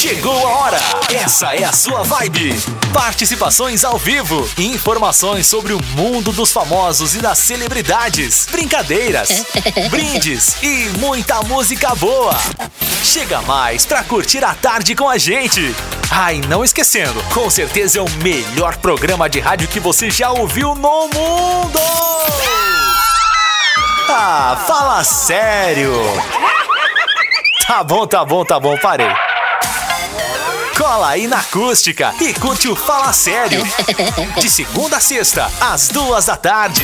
Chegou a hora! Essa é a sua vibe! Participações ao vivo, informações sobre o mundo dos famosos e das celebridades, brincadeiras, brindes e muita música boa. Chega mais pra curtir a tarde com a gente. Ai, não esquecendo, com certeza é o melhor programa de rádio que você já ouviu no mundo! Ah, fala sério! Tá bom, tá bom, tá bom, parei. Cola aí na acústica e curte o Fala Sério. De segunda a sexta, às duas da tarde.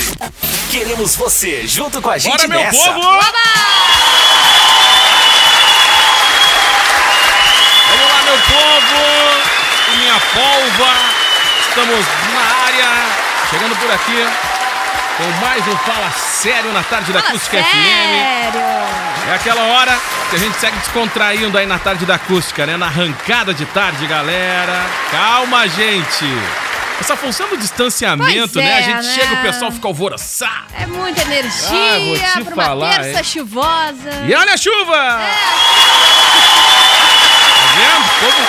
Queremos você junto com a gente Bora, meu nessa. povo! Vamos lá, meu povo! Minha polva! Estamos na área, chegando por aqui com mais um Fala Sério na tarde da Acústica FM. Sério? É aquela hora que a gente segue descontraindo aí na tarde da acústica, né? Na arrancada de tarde, galera. Calma, gente. Essa função do distanciamento, né? A é, gente né? chega, o pessoal fica alvoroçado. É muita Ah, vou energia te pra uma falar, terça hein? chuvosa. E olha a chuva! Tá vendo? Povo,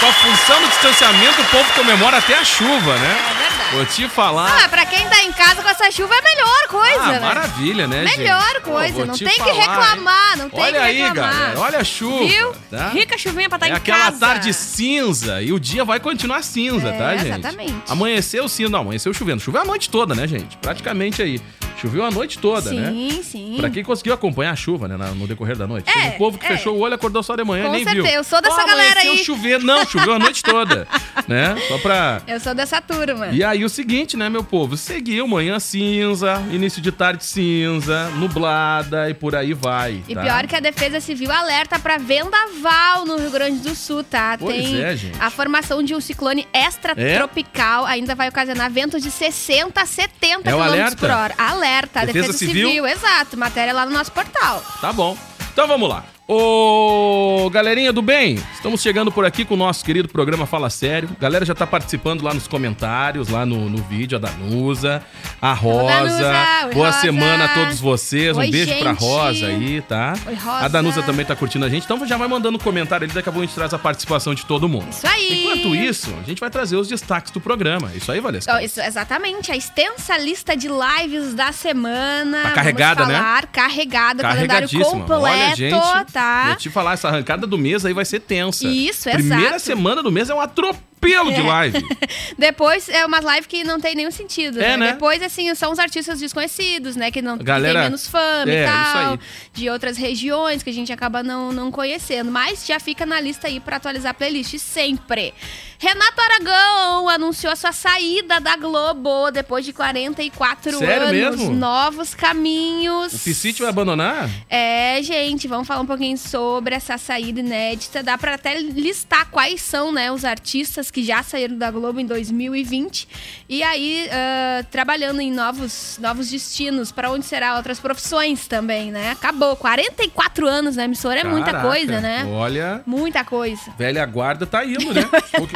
com a função do distanciamento, o povo comemora até a chuva, né? É. Vou te falar. Ah, pra quem tá em casa com essa chuva é a melhor coisa, Ah, né? maravilha, né, gente? Melhor Pô, coisa, vou não te tem que falar, reclamar, hein? não tem Olha que aí, reclamar. galera, olha a chuva. Viu? tá? Rica chuvinha pra estar É em aquela casa. tarde cinza e o dia vai continuar cinza, É, tá, gente? exatamente. Amanheceu cinza, não, amanheceu chovendo. Choveu a noite toda, né, gente? Praticamente aí. Choveu a noite toda, sim, né? Sim, sim. Pra quem conseguiu acompanhar a chuva, né, no decorrer da noite. É, um povo que é. fechou o olho, acordou só de manhã Com e nem certeza, viu. eu sou dessa Ó, galera aí. chovendo. Não, choveu a noite toda, né? Só pra... Eu sou dessa turma. E aí o seguinte, né, meu povo? Seguiu manhã cinza, início de tarde cinza, nublada e por aí vai. E tá? pior que a Defesa Civil alerta pra vendaval no Rio Grande do Sul, tá? Pois Tem é, gente. a formação de um ciclone extratropical ainda vai ocasionar ventos de 60 a 70 É km alerta? por hora. Alerta, Defesa Defesa, Civil? Civil. exato. Matéria lá no nosso portal. Tá bom. Então vamos lá. Ô, galerinha do bem, estamos chegando por aqui com o nosso querido programa Fala Sério. Galera já tá participando lá nos comentários, lá no, no vídeo, a Danusa, a Rosa. Danusa, Boa Rosa. semana a todos vocês. um Oi, beijo pra gente. Rosa aí, tá? Oi, Rosa. A Danusa também tá curtindo a gente, então já vai mandando um comentário ali, daqui a pouco a gente traz a participação de todo mundo. Isso aí. Enquanto isso, a gente vai trazer os destaques do programa. Isso aí, Valesca. Ó, isso, exatamente, a extensa lista de lives da semana. Tá carregada, né? falar, Carregada, calendário completo, Olha, gente, tá? Vou te falar, essa arrancada do mês aí vai ser tensa. Isso, Primeira exato. semana do mês é um atropelo de É. live. Depois é uma live que não tem nenhum sentido, É, né? né? Depois, assim, são os artistas desconhecidos, né? Que não Galera- tem menos fama é, e tal. De outras regiões que a gente acaba não, não conhecendo. Mas já fica na lista aí pra atualizar a playlist sempre. Renato Aragão anunciou a sua saída da Globo depois de 44 Sério anos. mesmo? Novos caminhos. O Piscite vai abandonar? É, gente, vamos falar um pouquinho sobre essa saída inédita. Dá pra até listar quais são, né, os artistas que já saíram da Globo em 2020 e aí ah, trabalhando em novos, novos destinos, pra onde será outras profissões também, né? Acabou, 44 anos na emissora é muita coisa, né? Olha, Muita coisa. velha guarda tá indo, né?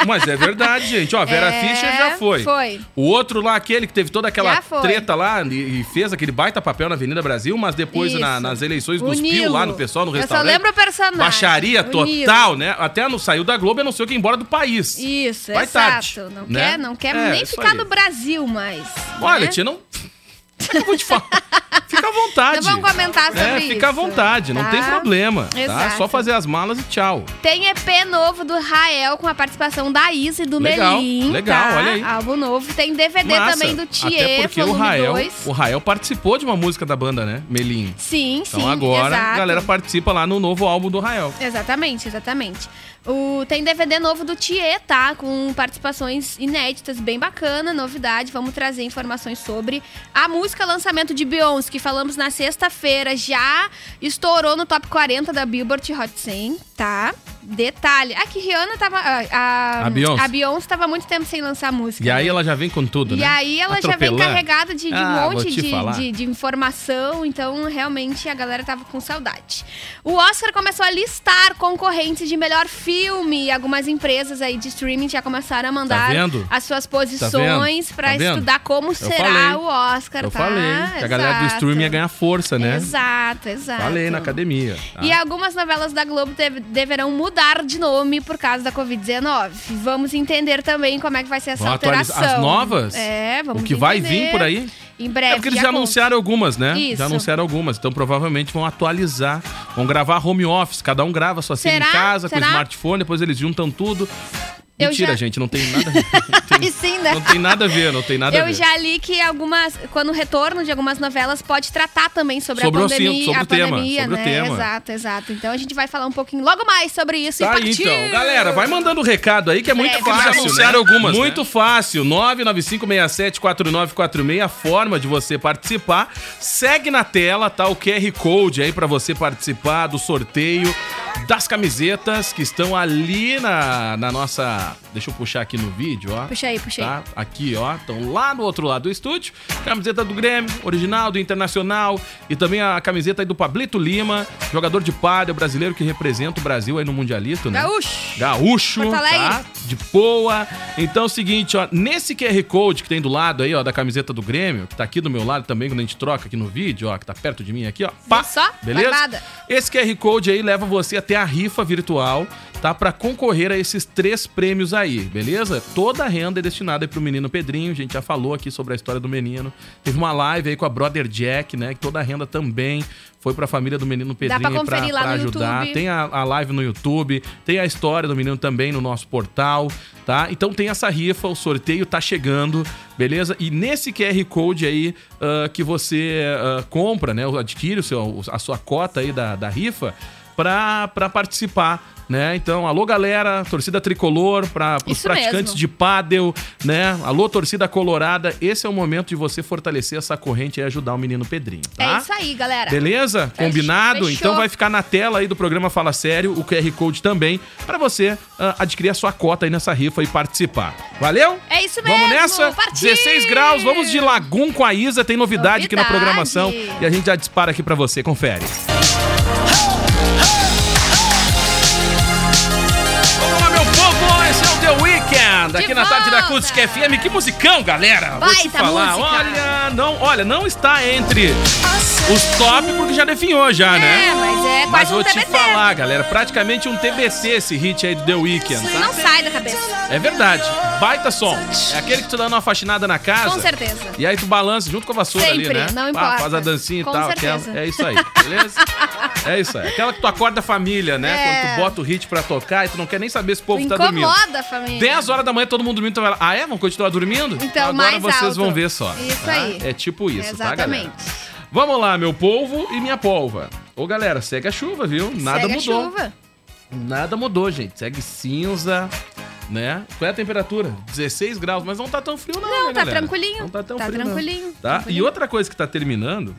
Mas é verdade, gente. Ó, Vera É, Fischer já foi. foi. O outro lá, aquele que teve toda aquela treta lá e, fez aquele baita papel na Avenida Brasil, mas depois na- nas eleições O Nilo. lá no pessoal, no Eu só restaurante. lembro o personagem. Baixaria o total, Nilo. né? Até não saiu da Globo e anunciou que ia embora do país. Isso, Vai exato. tarde, não, né? quer, não quer É, nem isso ficar aí. no Brasil mais. Olha, né? tia, não. É eu vou te falar? Fica à vontade. Não vamos comentar sobre É, isso. fica à vontade, não tá? tem problema. Tá? Exato. Só fazer as malas e tchau. Tem EP novo do Rael com a participação da Izzy e do Legal, Melim. legal, tá? olha aí. Álbum novo. Tem DVD Massa. também do Até Thier, porque o Rael, 2. o Rael participou de uma música da banda, né? Melim. Sim, Então sim. agora exato. a galera participa lá no novo álbum do Rael. Exatamente, exatamente. O, tem DVD novo do Thier, tá? Com participações inéditas, bem bacana, novidade. Vamos trazer informações sobre a música lançamento de Beyoncé, que falamos na sexta-feira. Já estourou no top 40 da Billboard Hot 100, tá? Detalhe. Aqui, Rihanna tava. A, a, Beyoncé. a Beyoncé tava muito tempo sem lançar música. E aí né? ela já vem com tudo, E né? aí ela já vem carregada de, de Ah, um monte te de, de, de informação, então realmente a galera tava com saudade. O Oscar começou a listar concorrentes de melhor filme. Algumas empresas aí de streaming já começaram a mandar Tá as suas posições pra Tá vendo? estudar como será falei. o Oscar, Eu tá? falei que a galera do streaming ia ganhar força, né? Exato, exato. Falei na academia. tá? E algumas novelas da Globo deve- deverão mudar de nome por causa da Covid-19. Vamos entender também como é que vai ser essa alteração. as novas? É, vamos O que vai entender. vir por aí? Em breve. É porque eles já conto. anunciaram algumas, né? Isso. Já anunciaram algumas. Então provavelmente vão atualizar. Vão gravar home office. Cada um grava sua cena em casa, com Será? o smartphone, depois eles juntam tudo. Eu Mentira, já- gente, não tem nada a ver. Não tem, sim, né? não tem nada a ver, não tem nada a Eu ver. já li que algumas, quando o retorno de algumas novelas pode tratar também sobre, Sobre o a pandemia, sobre a o tema, pandemia, sobre o né? tema. Exato, exato. Então a gente vai falar um pouquinho logo mais sobre isso Tá e aí, partiu. então. Galera, vai mandando o recado aí que é muito Breve, fácil. vamos. né? algumas, né? Muito fácil. 995674946, a forma de você participar. Segue na tela, tá? O QR Code aí pra você participar do sorteio das camisetas que estão ali na, na nossa. Deixa eu puxar aqui no vídeo, ó. Puxa aí, puxa aí. Tá? Aqui, ó. Estão lá no outro lado do estúdio. Camiseta do Grêmio, original, do Internacional. E também a camiseta aí do Pablito Lima, jogador de pádel brasileiro que representa o Brasil aí no Mundialito, né? Gaúcho. Gaúcho, tá? De boa. Então é o seguinte, ó, nesse QR Code que tem do lado aí, ó, da camiseta do Grêmio, que tá aqui do meu lado também, quando a gente troca aqui no vídeo, ó, que tá perto de mim aqui, ó. Pá, só? beleza? Barbada. Esse QR Code aí leva você até a rifa virtual, tá? Pra concorrer a esses três prêmios aí, beleza? Toda a renda é destinada aí pro menino Pedrinho, a gente já falou aqui sobre a história do menino. Teve uma live aí com a Brother Jack, né? Que toda a renda também foi pra família do menino Pedrinho no ajudar. YouTube. Tem a, a live no YouTube, tem a história do menino também no nosso portal, tá? Então tem essa rifa, o sorteio tá chegando, beleza? E nesse QR Code aí ah, que você ah, compra, né? Adquire o seu, a sua cota aí da, da rifa pra, pra participar. Né? Então, alô galera, torcida tricolor, para os praticantes mesmo. de pádel, né? Alô torcida colorada, esse é o momento de você fortalecer essa corrente e ajudar o menino Pedrinho, tá? É isso aí, galera. Beleza? Fech- Combinado? fechou. Então vai ficar na tela aí do programa Fala Sério, o QR Code também, pra você ah, adquirir a sua cota aí nessa rifa e participar. Valeu? É isso mesmo. Vamos nessa? Partiu! 16 graus, vamos de Lagum com a Isa, tem novidade, aqui na Novidade. programação e a gente já dispara aqui pra você, confere. Vamos Aqui na tarde da. Acústica FM. Que musicão, galera! Vou te falar, música. olha, não, olha, não está entre os top porque já definhou já, né? É, mas é Mas quase vou um te TBT. falar, galera, praticamente um TBC esse hit aí do The Weeknd, tá? Não sai da cabeça. É verdade, baita som. É aquele que tu dá uma faxinada na casa. Com certeza. E aí tu balança junto com a vassoura ali, Sempre, né? não importa. Faz a dancinha Com e tal. certeza. aquela- É isso aí, beleza? é isso aí. Aquela que tu acorda a família, né? É. Quando tu bota o hit pra tocar e tu não quer nem saber se o povo tá dormindo. Incomoda a família. 10 horas da manhã todo mundo dormindo, tu vai lá. Ah, é? Vão continuar dormindo? Então, Agora mais vocês alto. vão ver só. Isso tá? aí. É tipo isso, tá, galera? Vamos lá, meu polvo e minha polva. Ô, galera, segue a chuva, viu? Nada Segue a mudou. chuva. Nada mudou, gente. Segue cinza, né? Qual é a temperatura? 16 graus, mas não tá tão frio não, Não, né, tá galera? tranquilinho. Não tá tão Tá frio tranquilinho, não. Tá? tranquilinho. E outra coisa que tá terminando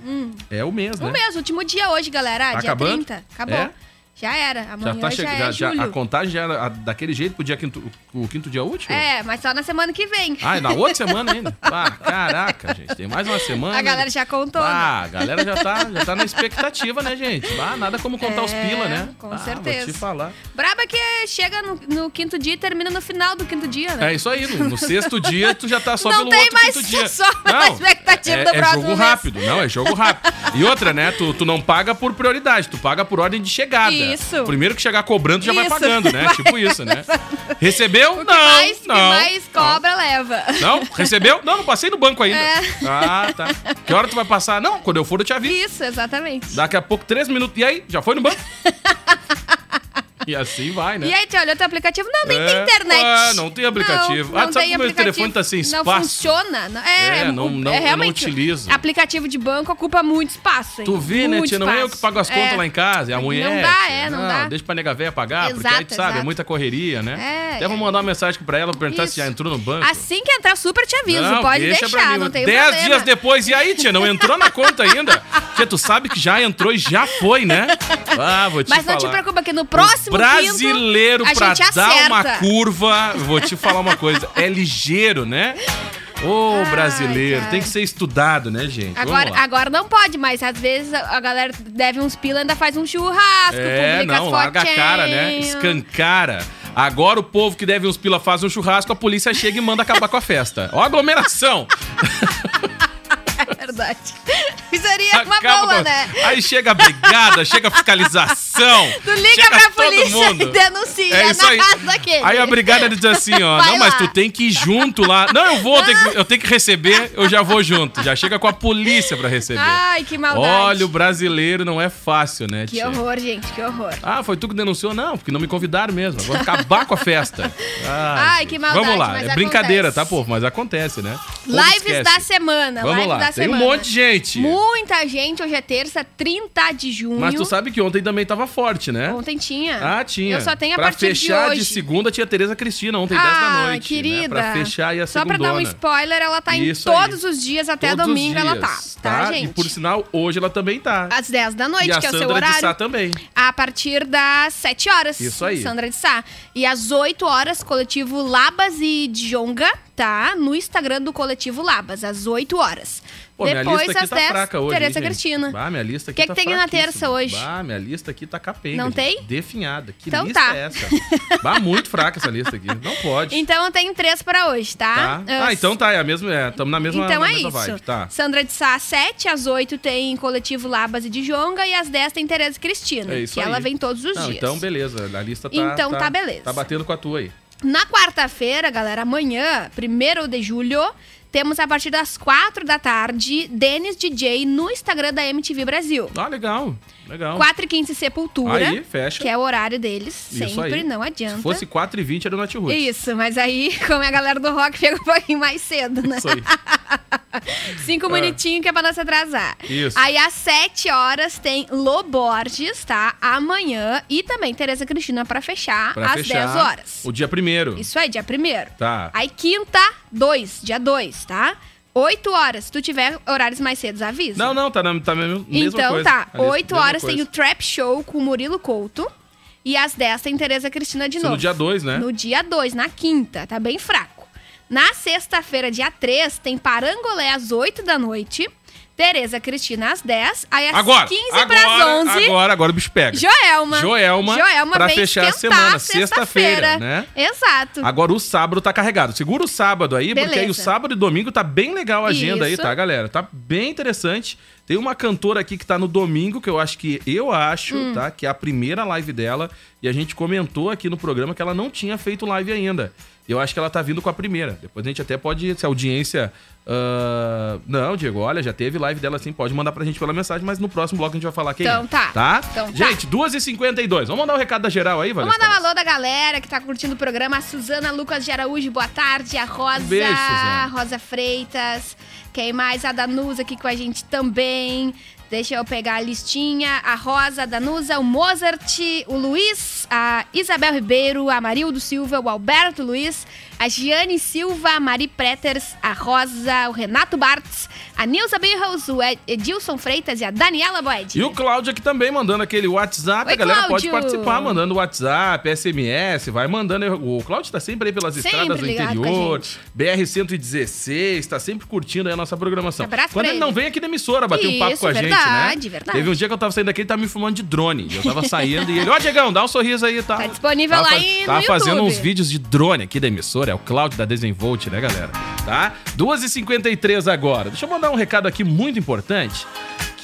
é o mês, né? O mesmo, último dia hoje, galera. Tá dia acabando? 30. Acabou. É? Já era. Já Amanhã tá já, chegando, é já, já- julho. a contagem já era daquele jeito pro dia quinto, o quinto dia útil? É, mas só na semana que vem. Ah, e na outra semana ainda? Ah, caraca, gente. Tem mais uma semana. A galera já contou, né? Ah, a galera já tá, já tá na expectativa, né, gente? Ah, nada como contar os É, pila, né? com ah, certeza. Vou te falar. Braba é que chega no, no quinto dia e termina no final do quinto dia, né? É isso aí, no, no sexto dia tu já tá só Não pelo tem outro mais quinto dia. só a expectativa é, do é próximo jogo mês. rápido, não, é jogo rápido. E outra, né, tu, tu não paga por prioridade, tu paga por ordem de chegada. Isso. Primeiro que chegar cobrando, já vai Isso. pagando, né? Tipo isso, né? Recebeu? O que não, mais, não. que mais cobra, leva. Não, recebeu? Não, não passei no banco ainda. É. Ah, tá. Que hora tu vai passar? Não, quando eu for eu te aviso. Isso, exatamente. Daqui a pouco, três minutos. E aí, já foi no banco? e assim vai, né? E aí, tu olhou teu aplicativo? Não, nem É, tem internet. ah, não tem aplicativo. Não, Ah, não tu sabe que meu telefone tá sem Não espaço? funciona. Não- É, É, é, não- o- não- é eu não realmente, utilizo. Aplicativo de banco ocupa muito espaço. hein? Tu vê, né, tia? Não é eu que pago as contas É. lá em casa, é a Não mulher. dá, tia. é, não dá. Deixa pra nega véia pagar, porque aí Exato, tu sabe, é exato. muita correria, né? É, Até vou é. mandar uma mensagem pra ela, perguntar se Isso. já entrou no banco. Assim que entrar, super te aviso. Não, Pode deixa deixar, não tem Dez problema. dias depois, e aí, tia? Não entrou na conta ainda? Tia, tu sabe que já entrou e já foi, né? Ah, vou te Mas não te preocupa que no próximo O brasileiro, quinto, pra a gente dar uma curva, vou te falar uma coisa, é ligeiro, né? Ô, Ai, brasileiro, cara. tem que ser estudado, né, gente? Agora, agora não pode, mas às vezes a galera deve uns pila e ainda faz um churrasco, É, publica não, as larga a cara, né? Escancara. Agora o povo que deve uns pila faz um churrasco, a polícia chega e manda acabar com a festa. Ó a aglomeração. É verdade. Seria uma Acaba boa, com- né? Aí chega a brigada, chega a fiscalização. Tu liga chega pra polícia e denuncia É isso na aí. casa daquele. Aí a brigada diz assim, ó, Vai não, mas lá. tu tem que ir junto lá. Não, eu vou, eu tenho que, eu tenho que receber, eu já vou junto. Já chega com a polícia pra receber. Ai, que maldade. Olha, o brasileiro não é fácil, né, Que tia? horror, gente, que horror. Ah, foi tu que denunciou? Não, porque não me convidaram mesmo. Vou acabar com a festa. Ai, que maldade, Vamos lá, mas é brincadeira, tá, povo? Mas acontece, né? Lives da semana. Vamos live lá, da tem semana. um monte de gente. Muita gente. Hoje é terça, 30 de junho. Mas tu sabe que ontem também tava forte, né? Ontem tinha. Ah, tinha. Eu só tenho a pra partir fechar de hoje. segunda tinha Tereza Cristina ontem, 10 da Ah, noite. Né? querida. Pra fechar aí a Só pra dar um segundona. spoiler, ela tá Isso em aí. todos os dias, até Todos os domingo ela tá. dias, Tá, gente? E por sinal, hoje ela também tá. Às 10 da noite, e a que é o seu Sandra de Sá horário. também. A partir das 7 horas. Isso aí. Sandra de Sá. E às 8 horas, coletivo Labas e Djonga, tá? No Instagram do coletivo Labas, às 8 horas. Pô, Depois, às tá 10, fraca hoje. Tereza hein? Cristina. Bah, minha lista aqui Que que tá tem na terça hoje? Bah, minha lista aqui tá capenga. Não gente. tem? Definhada. Que Então lista tá. é essa? bah, muito fraca essa lista aqui. Não pode. Então eu tenho três pra hoje, tá? Tá? Ah, então tá. É a mesma. É, tamo na mesma, Então na é mesma isso. vibe. Tá. Sandra de Sá, às 7, às 8 tem coletivo Labas e Djonga e às 10 tem Tereza Cristina. É isso que aí. ela vem todos os Não, dias. então beleza. A lista tá. Então tá beleza. Tá batendo com a tua aí. Na quarta-feira, galera, amanhã, 1 de julho, temos a partir das 4 da tarde, Denis DJ no Instagram da MTV Brasil. Ah, legal. Legal. 4 e 15 Sepultura, Aí, fecha. que é o horário deles, Isso sempre, aí. não adianta. Se fosse 4 e 20 era o Nat Roots. Isso, mas aí, como é a galera do rock, pega um pouquinho mais cedo, né? Isso aí. Cinco minutinhos que é pra não se atrasar. Isso. Aí às 7 horas tem Loborges, tá? Amanhã. E também Tereza Cristina pra fechar Pra às fechar 10 horas. O dia primeiro. Isso aí, dia primeiro. Tá. Aí quinta, 2, dia 2, tá? 8 horas. Se tu tiver horários mais cedos, avisa. Não, não, tá na tá na mesma então coisa. tá, A lista- 8 mesma horas tem coisa. o Trap Show com o Murilo Couto. E às 10 tem Tereza Cristina de Isso novo. no dia 2, né? No dia 2, na quinta. Tá bem fraco. Na sexta-feira, dia 3, tem Parangolé às 8 da noite. Tereza Cristina às 10. Aí às Agora, 15 agora, pras 11. agora, agora o bicho pega. Joelma. Joelma, pra vem fechar a semana, sexta-feira, né? Exato. Agora o sábado tá carregado. Segura o sábado aí, porque aí o Beleza. sábado e domingo tá bem legal a agenda aí, Isso. tá, galera? Tá bem interessante. Tem uma cantora aqui que tá no domingo, que eu acho que eu acho, Hum. tá? Que é a primeira live dela. E a gente comentou aqui no programa que ela não tinha feito live ainda. Eu acho que ela tá vindo com a primeira. Depois a gente até pode, se a audiência. ah, Não, Diego, olha, já teve live dela assim, pode mandar pra gente pela mensagem, mas no próximo bloco a gente vai falar quem Então é. tá. Tá? Então tá. gente, 2h52. Vamos mandar o recado da geral aí, Valeu? Vamos mandar um alô da galera que tá curtindo o programa. A Suzana Lucas de Araújo, boa tarde. A Rosa, Um beijo, Suzana. Rosa Freitas. Quem mais? A Danusa aqui com a gente também. Deixa eu pegar a listinha. A Rosa, a Danusa, o Mozart, o Luiz, a Isabel Ribeiro, a Marildo Silva, o Alberto Luiz, a Giane Silva, a Mari Preters, a Rosa, o Renato Bartz, a Nilza Birros, o Ed- Edilson Freitas e a Daniela Boed. E o Cláudio aqui também mandando aquele WhatsApp. Oi, a galera pode Cláudio. participar mandando WhatsApp, SMS, vai mandando. O Cláudio tá sempre aí pelas Sempre estradas do interior. gente. BR-116, tá sempre curtindo aí a nossa programação. Abraço Quando pra ele não ele. vem aqui na emissora bater um papo Isso, com a gente, verdade, né? verdade. Teve um dia que eu tava saindo daqui, ele tava me filmando de drone. Eu tava saindo e ele, ó, Diegão, dá um sorriso aí, tá? Tá disponível tava, lá aí no Tava fazendo YouTube. uns vídeos de drone aqui da emissora, é o Cláudio da Desenvolt, né, galera? Tá? 2h53 agora. Deixa eu mandar um recado aqui muito importante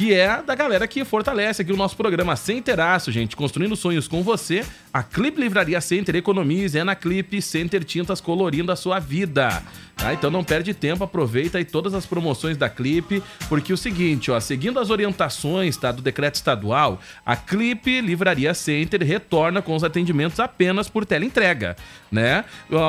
que é da galera que fortalece aqui o nosso programa Sem Teraço, gente. Construindo sonhos com você. A Clip Livraria Center economize. É na Clip Center Tintas colorindo a sua vida. Tá? Então não perde tempo, aproveita aí todas as promoções da Clip, porque é o seguinte, ó, seguindo as orientações tá, do decreto estadual, a Clip Livraria Center retorna com os atendimentos apenas por teleentrega, né?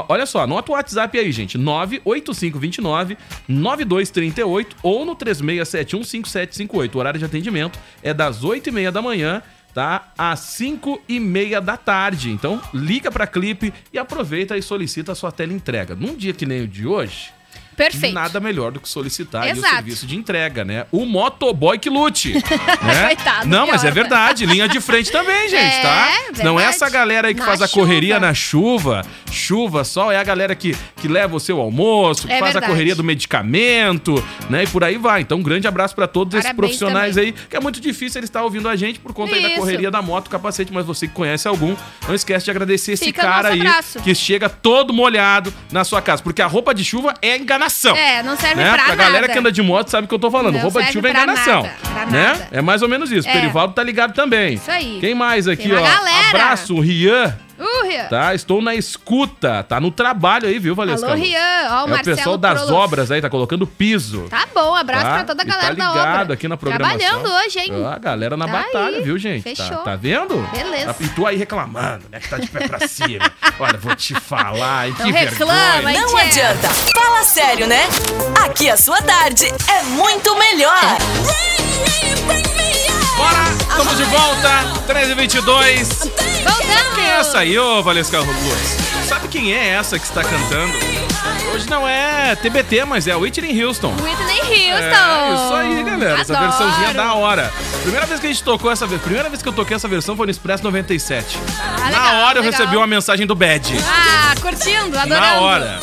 Olha só, anota o WhatsApp aí, gente, 98529 9238 ou no 36715758. Horário de atendimento é das 8h30 da manhã tá? Às 5 e meia da tarde. Então, liga pra Clipe e aproveita e solicita a sua tela entrega. Num dia que nem o de hoje, Perfeito. nada melhor do que solicitar o serviço de entrega, né? O motoboy que lute. né? Coitado, Não, mas pior. é verdade. Linha de frente também, gente, É, tá? Não é verdade. essa galera aí que Na faz a chuva. correria na chuva, chuva só, é a galera que, que leva o seu almoço, que É faz verdade. a correria do medicamento, né? E por aí vai. Então, um grande abraço pra todos esses Parabéns profissionais também. aí, que é muito difícil eles estar ouvindo a gente por conta aí da correria da moto, capacete, mas você que conhece algum, não esquece de agradecer esse Fica o cara aí abraço. que chega todo molhado na sua casa, porque a roupa de chuva é enganação. Enganação. É, não serve né? pra Pra nada. galera que anda de moto sabe o que eu tô falando. Não Rouba de chuva é enganação. nada, pra né? nada. É mais ou menos isso. É. Perivaldo tá ligado também. Isso aí. Quem mais aqui, Tem ó? galera. Abraço, Rian. Uh, Rian. Tá, estou na escuta. Tá no trabalho aí, viu, Valesca? Alô, Rian. Ó, o É o Marcelo pessoal das Prolof. obras aí, tá colocando piso. Tá bom, abraço Tá? pra toda a E galera tá da obra. ligado aqui na programação. Trabalhando hoje, hein? Ah, a galera na Tá batalha, aí. viu, gente? Fechou. Tá, tá vendo? Beleza. Tá- E tu aí reclamando, né? Que tá de pé pra cima. Olha, vou te falar, hein? Não que reclama, vergonha. hein? Não adianta. Fala sério, né? Aqui a sua tarde é muito melhor. Bora! Estamos de volta, 13h22. Voltando. Quem é essa aí, ô Valesca Luz? Sabe quem é essa que está cantando? Hoje não é TBT, mas é Whitney Houston. Whitney Houston. É, isso aí, galera. Essa Adoro. versãozinha é da hora. Primeira vez que a gente tocou essa primeira vez que eu toquei essa versão foi no Expresso 97. Ah, Na legal, hora eu legal. recebi uma mensagem do Bad. Ah, curtindo, adorando. Na hora.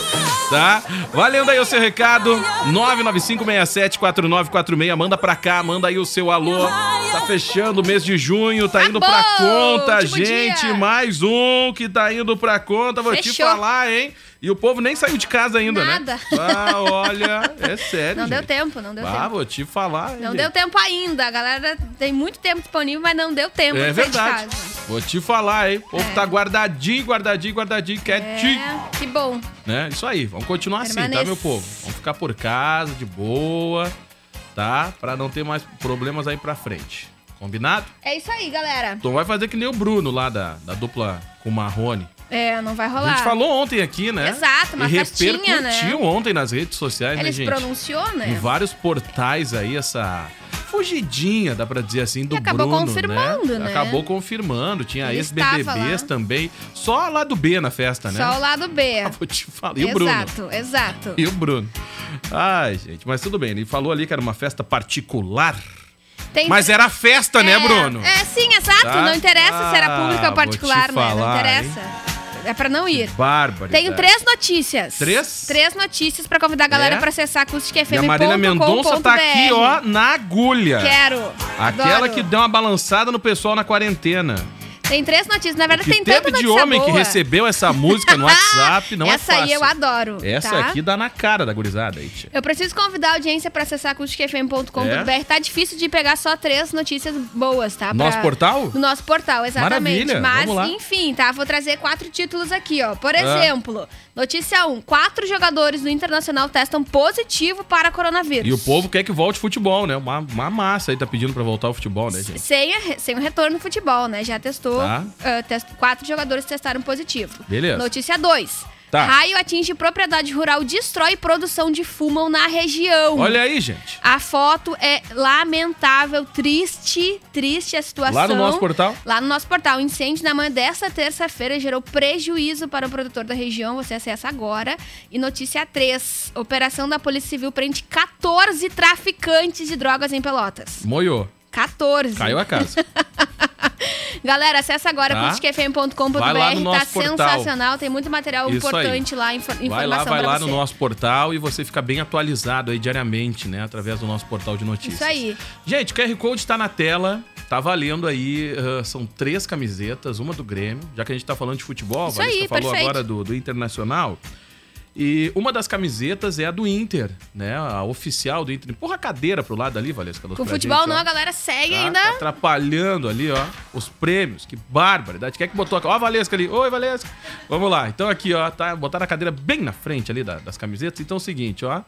Tá? Valendo aí o seu recado. 995674946. Manda pra cá, manda aí o seu alô. Tá fechando o mês de junho, tá indo pra conta, gente. dia. Mais um que tá indo pra conta. Vou te Fechou. falar, hein? E o povo nem saiu de casa ainda, Nada. né? Ah, olha, é sério. Não deu gente. tempo, não deu Ah, tempo. vou te falar. Não gente. deu tempo ainda. A galera tem muito tempo disponível, mas não deu tempo É de sair de verdade. casa. Vou te falar, hein? O povo É. tá guardadinho, guardadinho, guardadinho, quietinho. É, que bom. Né? Isso aí, vamos continuar assim, tá, meu povo? Vamos ficar por casa, de boa, tá? Pra não ter mais problemas aí pra frente. Combinado? É isso aí, galera. Então vai fazer que nem o Bruno lá da, da dupla com o Marrone. É, não vai A rolar. gente falou ontem aqui, né? Exato, uma e festinha, repercutiu né? ontem nas redes sociais, Ele né, gente? pronunciou, Em né? vários portais aí, essa fugidinha, dá pra dizer assim, do E acabou Bruno, confirmando, né? Acabou confirmando. Tinha ex-BBBs também. Só lá do B na festa, né? Só o lado B. Ah, vou te falar. E o Bruno? Exato, exato. E o Bruno. Ai, gente, mas tudo bem. Ele falou ali que era uma festa particular. Tem- Mas era festa, né, É, Bruno? É, sim, exato. Tá? Não interessa se era Ah, público ou particular, né? Não falar, interessa. É pra não ir. Bárbaro. Tenho três notícias. Três? Três notícias pra convidar a galera É? pra acessar E a. Marília Mendonça tá aqui, ó, na agulha. Quero. Aquela Adoro. que deu uma balançada no pessoal na quarentena. Tem três notícias. Na verdade, que tem tanta teve de notícia homem que boa. recebeu essa música no WhatsApp não Essa é fácil. aí eu adoro. Essa tá? aqui dá na cara da gurizada aí, tia. Eu preciso convidar a audiência pra acessar acusticfm.com.br. Tá difícil de pegar só três notícias boas, tá? Nosso Pra- portal? No nosso portal, exatamente. Maravilha, Mas, enfim, tá? Vou trazer quatro títulos aqui, ó. Ah. Por exemplo, notícia 1. Quatro jogadores do Internacional testam positivo para coronavírus. E o povo quer que volte futebol, né? Uma, uma massa aí tá pedindo pra voltar o futebol, né, gente? Sem, a- sem o retorno no futebol, né? Já testou. Tá. test- quatro jogadores testaram positivo. Beleza. Notícia 2. Tá. Raio atinge propriedade rural, destrói produção de fumam na região. Olha aí, gente. A foto é lamentável, triste, triste a situação. Lá no nosso portal? Lá no nosso portal. O incêndio na manhã desta terça-feira gerou prejuízo para o produtor da região. Você acessa agora. E notícia 3. Operação da Polícia Civil prende 14 traficantes de drogas em Pelotas. Moiou. 14. Caiu a casa. Galera, acessa agora Tá. acusticfm.com.br. Lá no Tá sensacional. Tem muito material Isso importante lá, infor- informação Vai lá, vai lá você. no nosso portal e você fica bem atualizado aí diariamente, né? Através do nosso portal de notícias. Isso aí. Gente, o QR Code tá na tela. Tá valendo aí, ah, são três camisetas, uma do Grêmio, já que a gente tá falando de futebol, Isso a Valesca aí, falou perfeito. agora do, do Internacional. E uma das camisetas é a do Inter, né? A oficial do Inter. Empurra a cadeira pro lado ali, Valesca. Com futebol gente, não, ó. a galera segue Tá, ainda. tá atrapalhando ali, ó, os prêmios. Que barbaridade. Quem é que botou aqui? Ó a Valesca ali. Oi, Valesca. Vamos lá. Então aqui, ó, tá, botaram a cadeira bem na frente ali da- das camisetas. Então é o seguinte, ó.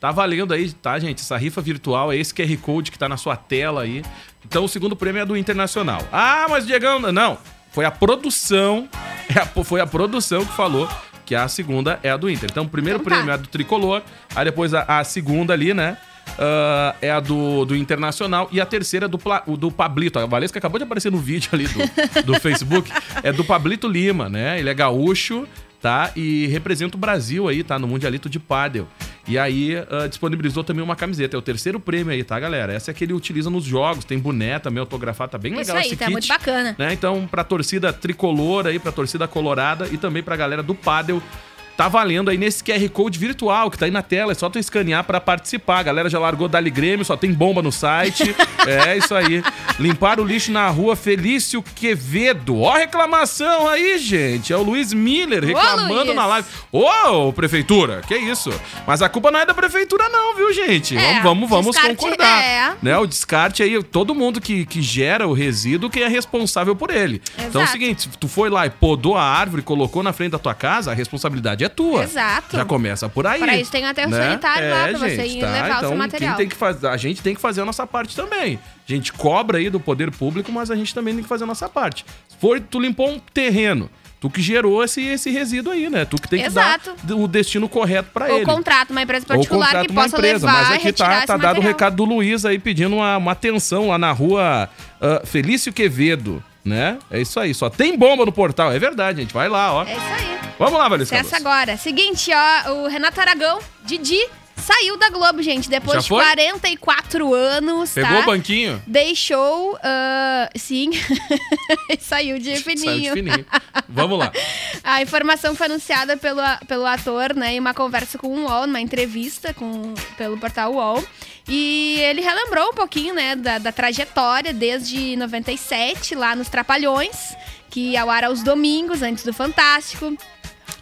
Tá valendo aí, tá, gente? Essa rifa virtual é esse QR Code que tá na sua tela aí. Então o segundo prêmio é do Internacional. Ah, mas Diegão, não. Foi a produção, é foi a produção que falou que a segunda é a do Inter. Então o primeiro Então tá. prêmio é a do Tricolor, aí depois a, a segunda ali, né? ah, é a do, do Internacional e a terceira é do, Pla- do Pablito. A Valesca acabou de aparecer no vídeo ali do, do Facebook. É do Pablito Lima, né? Ele é gaúcho, tá? E representa o Brasil aí, tá? No Mundialito de Pádel. E aí ah, disponibilizou também uma camiseta. É o terceiro prêmio aí, tá, galera? Essa é que ele utiliza nos jogos. Tem boné também autografado, tá bem Isso legal aí, esse tá kit. muito bacana. Né? Então, pra torcida tricolor aí, pra torcida colorada e também pra galera do Pádel, tá valendo aí nesse QR Code virtual que tá aí na tela. É só tu escanear pra participar. A galera já largou Dali Grêmio, só tem bomba no site. é isso aí. Limpar o lixo na rua Felício Quevedo. Ó, reclamação aí, gente. É o Luiz Miller reclamando Luiz. na live. Ô, prefeitura, que isso? Mas a culpa não é da prefeitura, não, viu, gente? É, vamos, vamos, vamos concordar. é. Né? O descarte aí, todo mundo que, que gera o resíduo que é responsável por ele. Então é o Exato. seguinte, se tu foi lá e podou a árvore, colocou na frente da tua casa, a responsabilidade é tua. Exato. Já começa por aí. Pra isso tem até o sanitário lá, pra você ir levar o seu então, material. Tem que fazer, a gente tem que fazer a nossa parte também. A gente cobra aí do poder público, mas a gente também tem que fazer a nossa parte. Se for, tu limpou um terreno, tu que gerou esse, esse resíduo aí, né? Tu que tem Exato. que dar o destino correto pra Ou ele. contrata uma empresa Ou particular contrata que uma possa empresa, levar mas aqui tá, tá dado o recado do Luiz aí pedindo uma, uma atenção lá na rua ah, Felício Quevedo, né? É isso aí, só tem bomba no portal, é verdade, gente. Vai lá, ó. É isso aí. Vamos lá, Valesca. Acessa agora. Seguinte, ó, o Renato Aragão, Didi, saiu da Globo, gente, depois de foi? 44 anos, Pegou tá? o banquinho? Deixou, ah, sim, saiu de fininho. Saiu de fininho. Vamos lá. A informação foi anunciada pelo, pelo ator, né, em uma conversa com o UOL, numa entrevista com, pelo portal UOL. E ele relembrou um pouquinho, né, da, da trajetória desde 97, lá nos Trapalhões, que ao ar aos domingos, antes do Fantástico.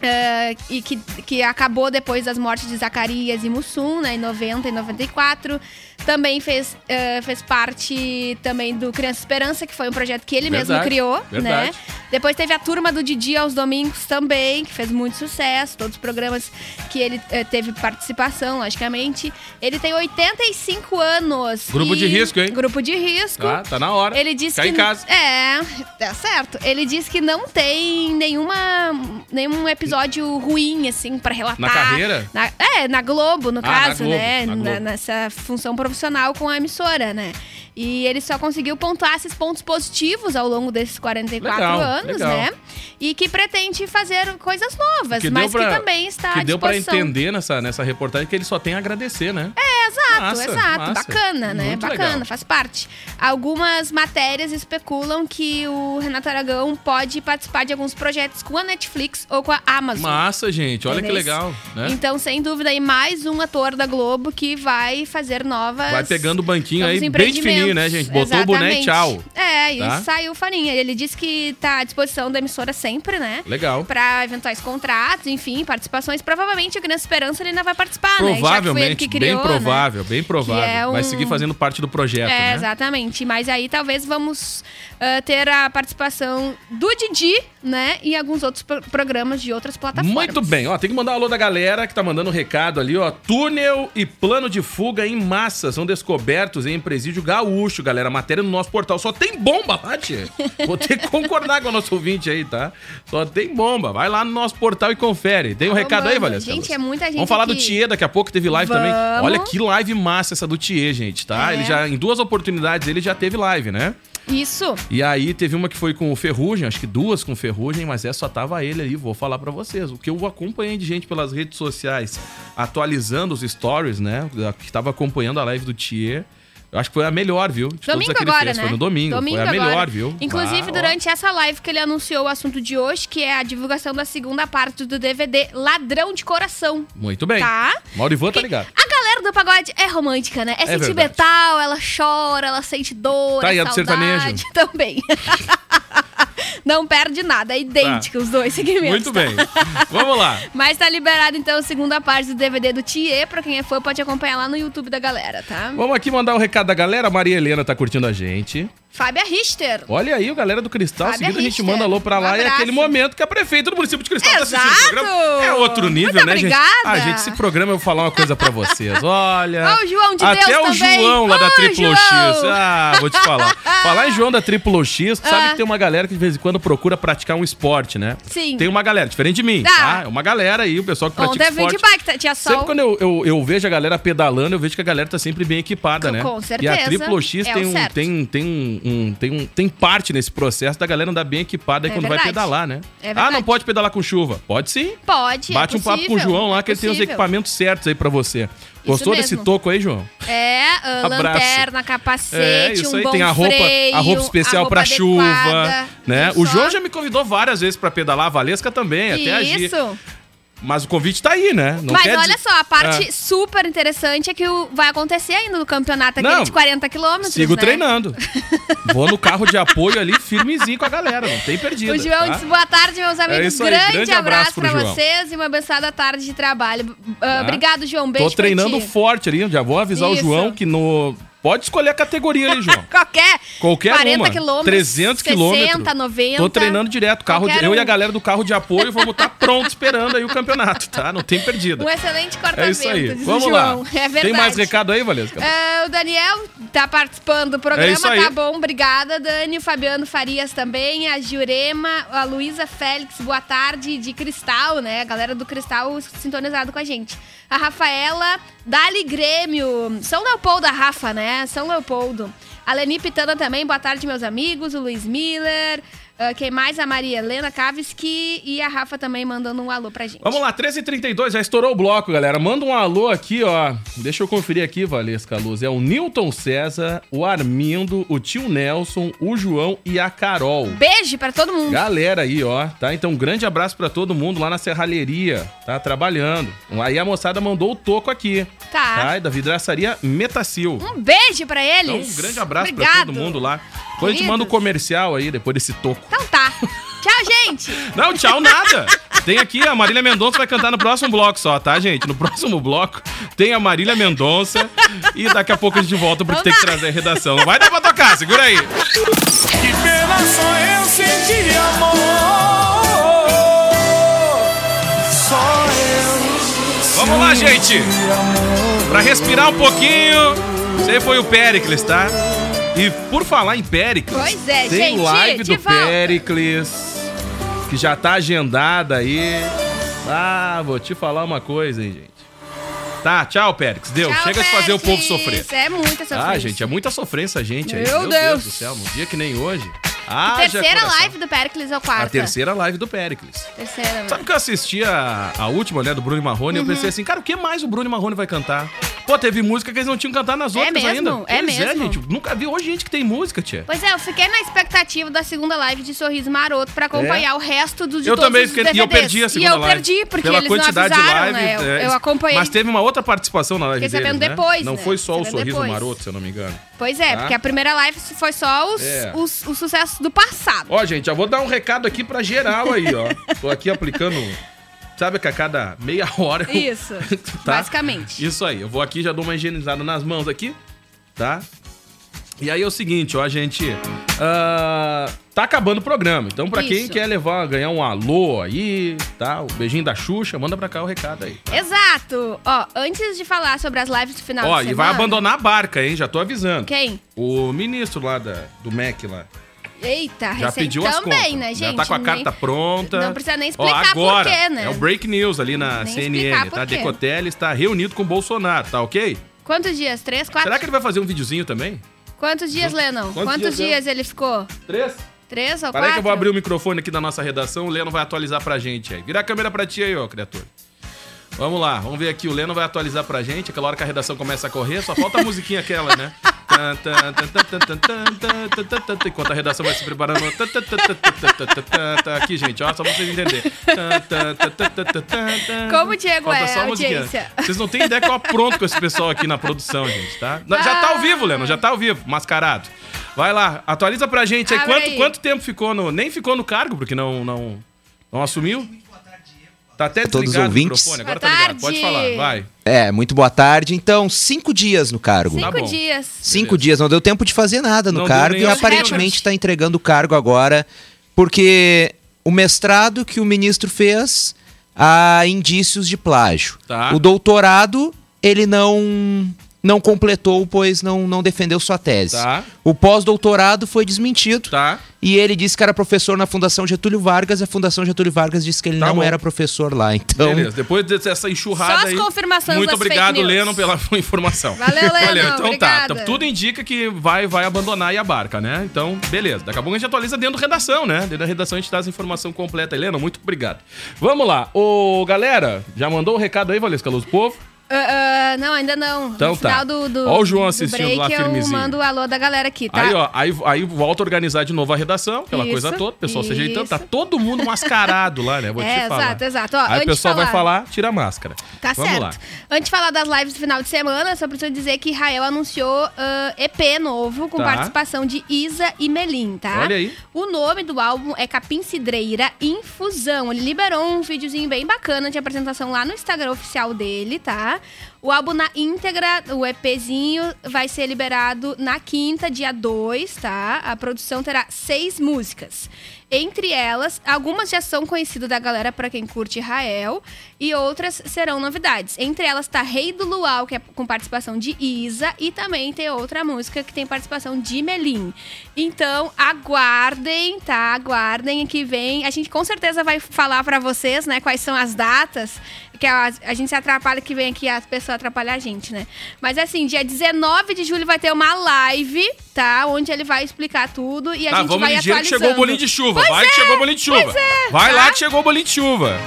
Eh, e que, que acabou depois das mortes de Zacarias e Mussum, né, em 90 e 94. Também fez, eh, fez parte também do Criança Esperança, que foi um projeto que ele mesmo Verdade, criou, verdade. né? Depois teve a turma do Didi aos domingos também, que fez muito sucesso. Todos os programas que ele eh, teve participação, logicamente. Ele tem 85 anos. Grupo e- de risco, hein? Grupo de risco. Tá, tá na hora. Ele disse Fica que em casa. é, tá certo. Ele disse que não tem nenhuma nenhum episódio ruim assim pra relatar. Na carreira? Na- é, na Globo, no Ah, na caso, Globo, né? na Globo. Na- nessa função profissional com a emissora, né? E ele só conseguiu pontuar esses pontos positivos ao longo desses 44 Legal, anos, legal. né? E que pretende fazer coisas novas, Que mas deu pra- que também está Que à deu pra disposição. entender nessa, nessa reportagem que ele só tem a agradecer, né? É, exato, Massa, exato. massa. Bacana, né? Muito Bacana, legal. faz parte. Algumas matérias especulam que o Renato Aragão pode participar de alguns projetos com a Netflix ou com a Amazon. Massa, gente. Olha que Entendesse? legal, né? Então, sem dúvida, aí mais um ator da Globo que vai fazer novas. Vai pegando o banquinho aí bem fininho, né, gente? Botou o boné e Exatamente. tchau. É, e Tá? saiu farinha. Ele disse que tá à disposição da emissora sempre, né? Legal. Pra eventuais contratos, enfim, participações. Provavelmente o Criança Esperança ele ainda vai participar, né? Já que foi ele Provavelmente, que criou, bem provável, bem provável. é Vai um- seguir fazendo parte do projeto, É, né? exatamente. Mas aí talvez vamos ah, ter a participação do Didi, né? E alguns outros pro- programas de outras plataformas. Muito bem, ó, tem que mandar um alô da galera que tá mandando um recado ali, ó. Túnel e plano de fuga em massa são descobertos em presídio gaúcho, galera. Matéria no nosso portal. Só tem bomba tia. Vou ter que concordar com o nosso ouvinte aí, tá? Só tem bomba. Vai lá no nosso portal e confere. Tem um Ô, recado aí, mano, Valesca? gente, é muita gente Vamos falar do. Thier, daqui a pouco teve live também. Vamos. Olha que live massa essa do Thier, gente, tá? É. Ele já, em duas oportunidades, ele já teve live, né? Isso. E aí teve uma que foi com o Ferrugem, acho que duas com o Ferrugem, mas essa só tava ele aí, vou falar pra vocês. O que eu acompanhei de gente pelas redes sociais atualizando os stories, né? Que tava acompanhando a live do Thier. Eu acho que foi a melhor, viu? De Domingo agora, fez. né? Foi no domingo. Domingo foi a agora. melhor, viu? Inclusive, Ah, ó. durante essa live que ele anunciou o assunto de hoje, que é a divulgação da segunda parte do DVD Ladrão de Coração. Muito bem. Tá? Maurivan tá Porque ligado. A galera do pagode é romântica, né? É, É sentimental, ela chora, ela sente dor, Tá, é e a do saudade também. Não perde nada, é idêntico os dois segmentos. Muito bem. Vamos lá. Mas tá liberado, então, a segunda parte do DVD do Thier. Pra quem é fã, pode acompanhar lá no YouTube da galera, tá? Vamos aqui mandar o recado da galera. Maria Helena tá curtindo a gente. Fábia Richter. Olha aí, o galera do Cristal. Fábia Seguido a gente Richter. manda alô pra Um lá. e é aquele momento que a prefeita do município de Cristal tá assistindo o Exato. programa. É outro nível, Muito né, gente? obrigada. Ah, gente, esse programa eu vou falar uma coisa pra vocês. Olha. Ó, o João de Até Deus o também. João lá da Triplo X. Ah, vou te falar. falar em João da Triplo X, tu sabe Ah. que tem uma galera que de vez em quando procura praticar um esporte, né? Sim. Tem uma galera, diferente de mim, Ah. tá? É uma galera aí, o pessoal que pratica Ontem eu vim esporte. de bike, tá- tinha sol. Sempre quando eu, eu, eu vejo a galera pedalando, eu vejo que a galera tá sempre bem equipada, Com- né? com E certeza, a Triplo X é tem, um, tem, tem, um, um- tem, um, tem parte nesse processo da galera andar bem equipada É quando vai verdade. pedalar, né? É ah, não pode pedalar com chuva. Pode sim. Pode, Bate é um papo com o possível, João lá, é que ele tem os possível. equipamentos certos aí pra você. Gostou desse toco aí, João? É, Abraço. lanterna, capacete, É, isso um aí bom tem a roupa, freio, a roupa especial a roupa pra adequada, chuva, né? O? João já me convidou várias vezes pra pedalar, a Valesca também, até a Gi. Mas o convite tá aí, né? Não Mas olha dizer- só, a parte Ah. super interessante é que o- vai acontecer ainda no campeonato aquele Não, de 40 quilômetros, Sigo né? treinando. Vou no carro de apoio ali, firmezinho com a galera, não tem perdido. O João tá? disse, boa tarde, meus amigos. isso aí, grande, grande abraço, abraço pra João. vocês e uma abençoada tarde de trabalho. Ah, Tá? Obrigado, João. Beijo Tô treinando forte ali, já vou avisar Isso. o João que no. Pode escolher a categoria ali, João. Qualquer. Qualquer 40 uma. quilômetros. 300 quilômetros. 60, 90. Tô treinando direto. Carro de- Qualquer eu e a um. galera do carro de apoio vamos estar pronto esperando aí o campeonato, tá? Não tem perdido. Um excelente corta-vento, É isso aí. Vamos lá. É verdade. Tem mais recado aí, Valesca? Ah, o Daniel tá participando do programa, É isso aí. tá bom, obrigada, Dani. O Fabiano Farias também, a Jurema, a Luísa Félix, boa tarde, de Cristal, né? A galera do Cristal sintonizado com a gente. A Rafaela, Dali Grêmio, São Leopoldo, a Rafa, né? São Leopoldo. A Leni Pitana também, boa tarde, meus amigos. O Luiz Miller, ah, quem mais? A Maria Helena Kaviski e a Rafa também mandando um alô pra gente. Vamos lá, 13h32, já estourou o bloco, galera. Manda um alô aqui, ó. Deixa eu conferir aqui, Valesca Luz. É o Newton César, o Armindo, o tio Nelson, o João e a Carol. Beijo pra todo mundo. Galera aí, ó, tá? Então, um grande abraço pra todo mundo lá na Serralheria, tá? Trabalhando. Aí a moçada mandou o toco aqui. Tá. Tá? Da vidraçaria Metacil. Um beijo pra eles. Então, um grande abraço pra Obrigado. todo mundo lá. Depois a gente manda o comercial aí, depois desse toco. Então tá. Tchau, gente. Não, tchau, nada. Tem aqui, a Marília Mendonça vai cantar no próximo bloco só, tá, gente? No próximo bloco tem a Marília Mendonça e daqui a pouco a gente volta porque tem que trazer a redação. Não vai dar pra tocar, segura aí. Que pena só eu senti amor. Só eu. Vamos lá, gente. Pra respirar um pouquinho, você foi o Pericles, tá? E por falar em Pericles, Pois é, tem gente, live do volta. Pericles que já tá agendada aí. Ah, vou te falar uma coisa, hein, gente. Tá, tchau, Pericles. Deu. Chega de fazer o povo sofrer. Isso é muita sofrência. Ah, gente, é muita sofrência, gente. aí. Meu Deus. do céu, num dia que nem hoje. Ah, Terceira live do Pericles ou quarta? A terceira live do Pericles. Terceira, né? Sabe que eu assisti a, a última, né, do Bruno e Marrone, Uhum. eu pensei assim, cara, o que mais o Bruno Marrone vai cantar? Pô, teve música que eles não tinham cantado nas É outras mesmo? ainda. É pois é, mesmo? gente. Nunca vi hoje gente que tem música, tia. Pois é, eu fiquei na expectativa da segunda live de Sorriso Maroto pra acompanhar o resto do de É? eu também fiquei, e eu perdi a segunda E eu live. perdi, porque Pela eles quantidade não avisaram, de live. né? Eu, é, eu acompanhei. Mas teve uma outra participação na live Fiquei sabendo deles, né? depois, Não né? foi só o Sorriso depois. Maroto, se eu não me engano. Pois é, Tá? porque a primeira live foi só os, É. os, os sucessos do passado. Ó, gente, já vou dar um recado aqui pra geral aí, ó. Tô aqui aplicando... Sabe que a cada meia hora... eu- Isso, basicamente. Isso aí, eu vou aqui, já dou uma higienizada nas mãos aqui, tá? E aí é o seguinte, ó, gente. ah, tá acabando o programa. Então, pra quem quer levar, ganhar um alô aí, tá? O beijinho da Xuxa, manda pra cá o recado aí. Exato. Ó, antes de falar sobre as lives do final Ó, de e vai semana... abandonar a barca, hein? Já tô avisando. Quem? O ministro lá da, do MEC lá. Eita, Já pediu as também, contas. né, gente? Já tá com a Nem- carta pronta. Não precisa nem Ó, explicar agora, por quê, né? É o break news ali na Nem CNN, tá? Decotelli está reunido com o Bolsonaro, tá ok? Quantos dias? Três, quatro? Será que ele vai fazer um videozinho também? Quantos dias, Lennon? Quantos Quantos, dias dias, ele ficou? Três? Três ou Peraí quatro? que eu vou abrir o microfone aqui da nossa redação, o Leno vai atualizar pra gente aí. Vira a câmera pra ti aí, ó, criatura. Vamos lá, vamos ver aqui. O Leno vai atualizar pra gente. Aquela hora que a redação começa a correr, só falta a musiquinha aquela, né? Enquanto a redação vai se preparando. Aqui, gente, ó, só pra vocês entenderem. Como o Diego Falta é, audiência. Vocês não têm ideia que eu apronto com esse pessoal aqui na produção, gente, tá? Já tá ao vivo, Leno, já tá ao vivo, mascarado. Vai lá, atualiza pra gente aí, quanto, aí. quanto tempo ficou no... Nem ficou no cargo, porque não, não, não assumiu. Tá até Todos os o ouvintes. microfone, agora Boa tá ligado. Pode tarde. falar, vai. É, muito boa tarde. Então, cinco dias no cargo. Cinco Tá bom. dias. Cinco Beleza. dias, não deu tempo de fazer nada no Não cargo e aparentemente está entregando o cargo agora, porque o mestrado que o ministro fez há indícios de plágio. Tá. O doutorado, ele não não completou, pois não, não defendeu sua tese. Tá. O pós-doutorado foi desmentido Tá. e ele disse que era professor na Fundação Getúlio Vargas, e a Fundação Getúlio Vargas disse que ele Tá não bom. era professor lá. Então, Beleza. Depois dessa enxurrada Só as aí. confirmações Muito das obrigado, fake news. Leno, pela informação. Valeu, Leno, Então obrigada. tá, tá. Tudo indica que vai, vai abandonar aí a barca, né? Então, beleza. Daqui a pouco a gente atualiza dentro da redação, né? Dentro da redação a gente traz a informação completa. Helena, muito obrigado. Vamos lá. Ô, galera, já mandou o recado aí, Valesca Luz, povo? Ah, ah, não, ainda não. Então no tá. final do, do, Ó o João do assistindo break, lá, eu firmezinho. mando o alô da galera aqui, tá? Aí, ó, aí, aí volta a organizar de novo a redação, aquela Isso, coisa toda, o pessoal se ajeitando, tá isso. todo mundo mascarado lá, né? Vou É, te falar. exato, exato. Ó, aí o pessoal de vai falar- falar, tira a máscara. Tá Vamos certo. lá. Antes de falar das lives do final de semana, só preciso dizer que Rael anunciou ah, EP novo com Tá. participação de Isa e Melim, tá? Olha aí. O nome do álbum é Capim Cidreira Infusão. Ele liberou um videozinho bem bacana de apresentação lá no Instagram oficial dele, tá? O álbum na íntegra, o EPzinho, vai ser liberado na quinta, dia 2, tá? A produção terá seis músicas. Entre elas, algumas já são conhecidas da galera pra quem curte Rael e outras serão novidades. Entre elas tá Rei do Luau, que é com participação de Isa, e também tem outra música que tem participação de Melim. Então, aguardem, tá? Aguardem que vem. A gente com certeza vai falar pra vocês, né, quais são as datas, que a, a gente se atrapalha que vem aqui as pessoas atrapalham a gente, né? Mas assim, dia 19 de julho vai ter uma live, tá? Onde ele vai explicar tudo e a Tá, gente vamos vai ligeiro que atualizando. chegou o bolinho de chuva. Pois vai é, que chegou o bolinho de chuva. é, vai tá? lá que chegou o bolinho de chuva.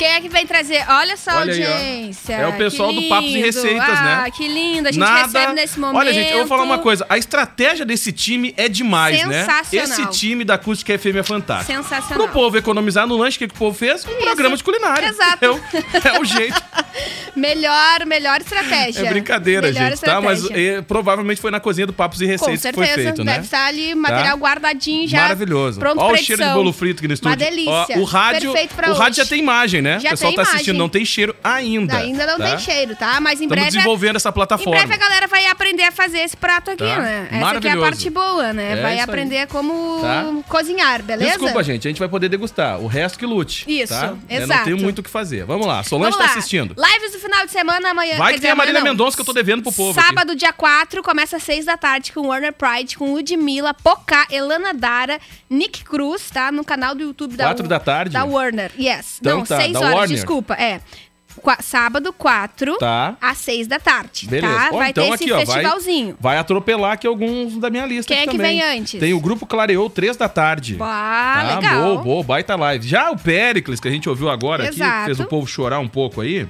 Quem é que vem trazer? Olha só a Olha aí, ó. audiência. É o pessoal do Papos e. Receitas, ah, né? que lindo. A gente Nada. recebe nesse momento. Olha, gente, eu vou falar uma coisa. A estratégia desse time é demais, né? Sensacional. Esse time da Acústica FM é fantástico. Sensacional. Pro povo economizar no lanche, o que, que o povo fez? Um programa de culinária. Exato. entendeu? É o jeito. Melhor, melhor estratégia. É brincadeira, Melhor gente, tá? Mas estratégia. eh, provavelmente foi na cozinha do Papos e Receitas que foi feito, Deve né? estar ali material Tá? guardadinho já. Maravilhoso. Pronto pra o cheiro de bolo frito aqui no estúdio. Uma delícia. Ó, o rádio, Perfeito pra o rádio hoje. já tem imagem, né? Já o pessoal tem tá assistindo, imagem. não tem cheiro ainda. Ainda não tá? tem cheiro, tá? Mas em Estamos breve. desenvolvendo essa Em plataforma. breve a galera vai aprender a fazer esse prato aqui, Tá. né? Essa aqui é a parte boa, né? É vai isso aí. aprender como Tá. cozinhar, beleza? Desculpa, gente, a gente vai poder degustar. O resto que lute. Isso, tá? Eu não exato. tenho muito o que fazer. Vamos lá, Solange Vamos tá lá. assistindo. Lives do final de semana amanhã. Vai que dizer, tem a Marília. Mendonça que eu tô devendo pro povo aqui. Sábado, dia 4, começa às 6 da tarde com Warner Pride, com Ludmilla, Pocá, Elana Dara, Nick Cruz, tá? No canal do YouTube da Quatro da tarde? Da Warner, yes. Então não, tá, 6 da horas, Warner. desculpa. É. Qua- sábado, 4, Tá. às 6 da tarde, Beleza. tá? Ó, Vai então ter esse aqui, ó, vai- festivalzinho. Vai atropelar aqui alguns da minha lista Quem aqui é que também. vem antes? Tem o grupo Clareou, 3 da tarde. Ah, tá, legal. Boa, boa, baita live. Já o Péricles, que a gente ouviu agora aqui, Exato. que fez o povo chorar um pouco aí.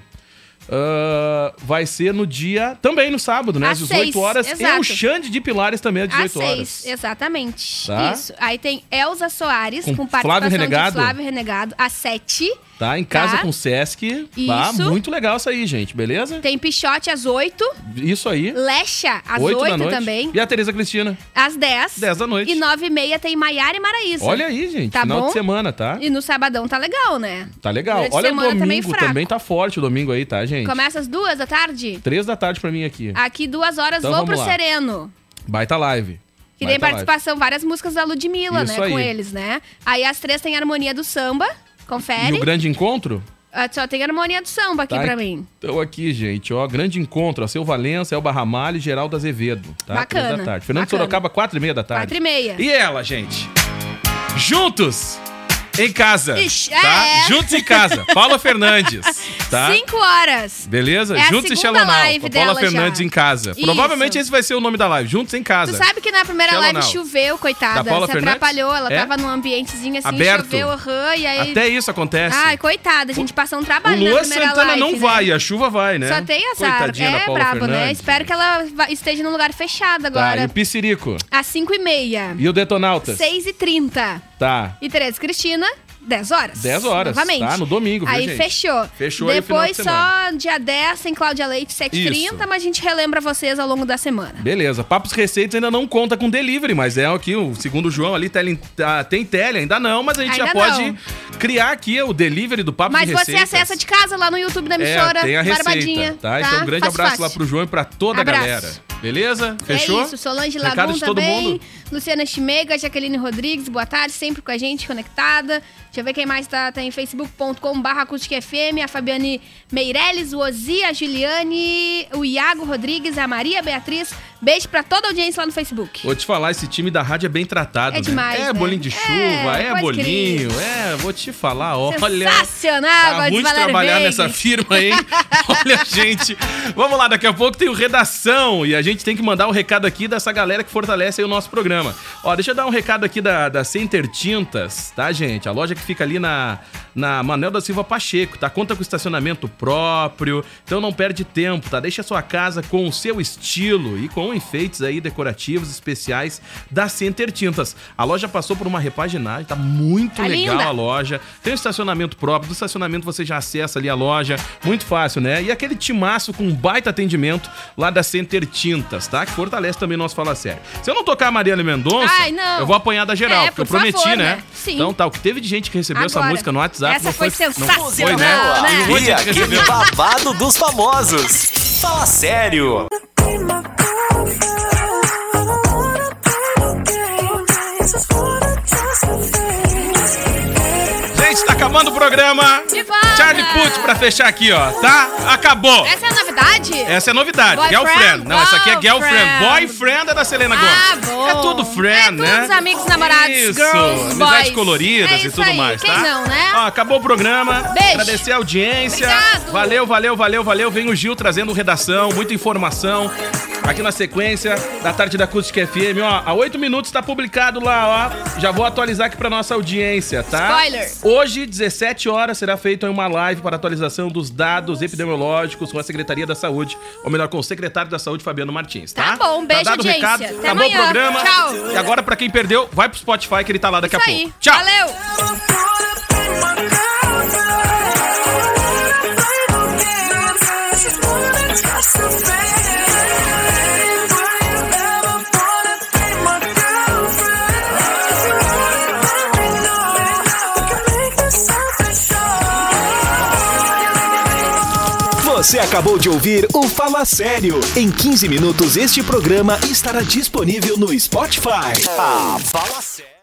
Ah, vai ser no dia. Também no sábado, né? Às Às 18 seis, horas. E exato. o Xande de Pilares também às Às 18 horas. 6, exatamente. Tá. Isso. Aí tem Elza Soares, Com com, Flávio participação Renegado? de Flávio Renegado, às 7. Tá? Em casa Tá. com o Sesc. Tá? Muito legal isso aí, gente. Beleza? Tem Pichote às 8. Isso aí. Lecha às 8 8, da noite. também. E a Tereza Cristina. Às 10. 10 da noite. E 9 e meia tem Maiara e Maraísa. Olha aí, gente. Tá final bom? de semana, tá? E no sabadão tá legal, né? Tá legal. Durante a Olha o tá domingo fraco. também tá forte o domingo aí, tá, gente? Começa às 2 da tarde. Três da tarde pra mim aqui. Aqui, duas horas, Então vou pro lá. Sereno. Baita live. Que tem Baita live. participação, várias músicas da Ludmilla, Isso né? aí. Com eles, né? Aí às três tem Harmonia do Samba. E Confere. o grande encontro? Ah, Só tem Harmonia do Samba aqui Tá, pra mim. Então aqui, gente, ó, grande encontro, ó, Seu Valença, Elba Ramalho e Geraldo Azevedo, tá? Bacana, Três da tarde. Fernando bacana. Sorocaba, quatro e meia da tarde. Quatro e meia. E ela, gente? Juntos, em casa, Ixi, tá? é. Juntos em casa, Paula Fernandes, tá? Cinco horas. Beleza? É Juntos em segunda Shalonau, live com a Paula dela Fernandes já. em casa. Isso. Provavelmente esse vai ser o nome da live, Juntos em casa. Tu sabe que na primeira Shallow live choveu, coitada. Da Paula Se Fernandes? atrapalhou, ela É? tava num ambientezinho assim, Aberto. choveu, aham, e aí... Até isso acontece. Ai, coitada, a gente passou um o trabalho Luan primeira Santana live, não né? vai, a chuva vai, né? Só tem azar. Coitadinha é brabo, né? Fernandes. Espero que ela esteja num lugar fechado Tá, agora. e o Piscirico? Às 5 e meia. E o Detonautas? 6 e 30 Tá. E Tereza Cristina, 10 horas. 10 horas, Novamente. tá? No domingo, viu, Aí gente? fechou. Fechou aí o Depois de só dia 10 tem Cláudia Leite, 7h30, Isso. mas a gente relembra vocês ao longo da semana. Beleza, Papos Receitas ainda não conta com delivery, mas é aqui, o segundo o João ali, tele, tá- tem tele, ainda não, mas a gente já Ainda pode não. criar aqui o delivery do Papos Mas de você Receitas. acessa de casa lá no YouTube da emissora. É, tem a Barbadinha, receita, tá? Então um grande Fácil, abraço fácil. lá pro João e pra toda Abraço. a galera. Beleza? Fechou? É isso, Solange Lagum também, mundo? Luciana Chimega, Jaqueline Rodrigues, boa tarde, sempre com a gente, conectada. Deixa eu ver quem mais tá, tá em facebook.com barra FM, a Fabiane Meirelles, o Ozi, a Juliane, o Iago Rodrigues, a Maria Beatriz. Beijo pra toda a audiência lá no Facebook. Vou te falar, esse time da rádio é bem tratado, É né? demais, É né? bolinho de É, chuva, é, pode bolinho, crer. é, vou te falar, olha. Sensacional, Tá Valério trabalhar Veig. nessa firma, hein? Olha, gente. Vamos lá, daqui a pouco tem o Redação e a gente tem que mandar um recado aqui dessa galera que fortalece aí o nosso programa. Ó, deixa eu dar um recado aqui da, da Center Tintas, tá, gente? A loja que que fica ali na, na Manel da Silva Pacheco, tá? Conta com estacionamento próprio, então não perde tempo, tá? Deixa a sua casa com o seu estilo e com enfeites aí decorativos especiais da Center Tintas. A loja passou por uma repaginagem, tá muito Tá legal linda. a loja. Tem um estacionamento próprio, do estacionamento você já acessa ali a loja, muito fácil, né? E aquele timaço com um baita atendimento lá da Center Tintas, tá? Que fortalece também nosso Fala Sério. Se eu não tocar a Mariana Mendonça, Ai, não. eu vou apanhar da geral, É, porque eu por prometi, favor, né? né? Sim. Então tá, o que teve de gente que recebeu essa Agora, música no WhatsApp essa não foi foi, não sensacional, foi, né? né? Um E babado dos famosos. Fala sério. Gente, tá acabando o programa. Charlie Puth pra fechar aqui, ó, tá? Acabou. Essa é a novidade? Essa é novidade. Boyfriend, girlfriend. Não, essa aqui é girlfriend. Boyfriend é da Selena Gomes. Ah, bom. É tudo friend, É né? todos amigos, namorados, Isso. girls, Amizades boys. coloridas É e tudo aí. mais, Quem tá? não, né? Ó, acabou o programa. Beijo. Agradecer a audiência. Obrigado. Valeu, valeu, valeu, valeu. Vem o Gil trazendo redação, muita informação. Aqui na sequência da tarde da Acústica FM, ó, há oito minutos tá publicado lá, ó. Já vou atualizar aqui pra nossa audiência, tá? Spoiler. Hoje, 17 horas, será feita uma live para atualização dos dados epidemiológicos com a Secretaria da Saúde, ou melhor, com o secretário da Saúde, Fabiano Martins, tá? Tá bom, beijo, dado o audiência. recado, Até acabou amanhã. o programa. Tchau. E agora, pra quem perdeu, vai pro Spotify que ele tá lá daqui Isso a aí. pouco. Tchau! Valeu. Você acabou de ouvir o Fala Sério. Em 15 minutos, este programa estará disponível no Spotify. Ah, fala sério.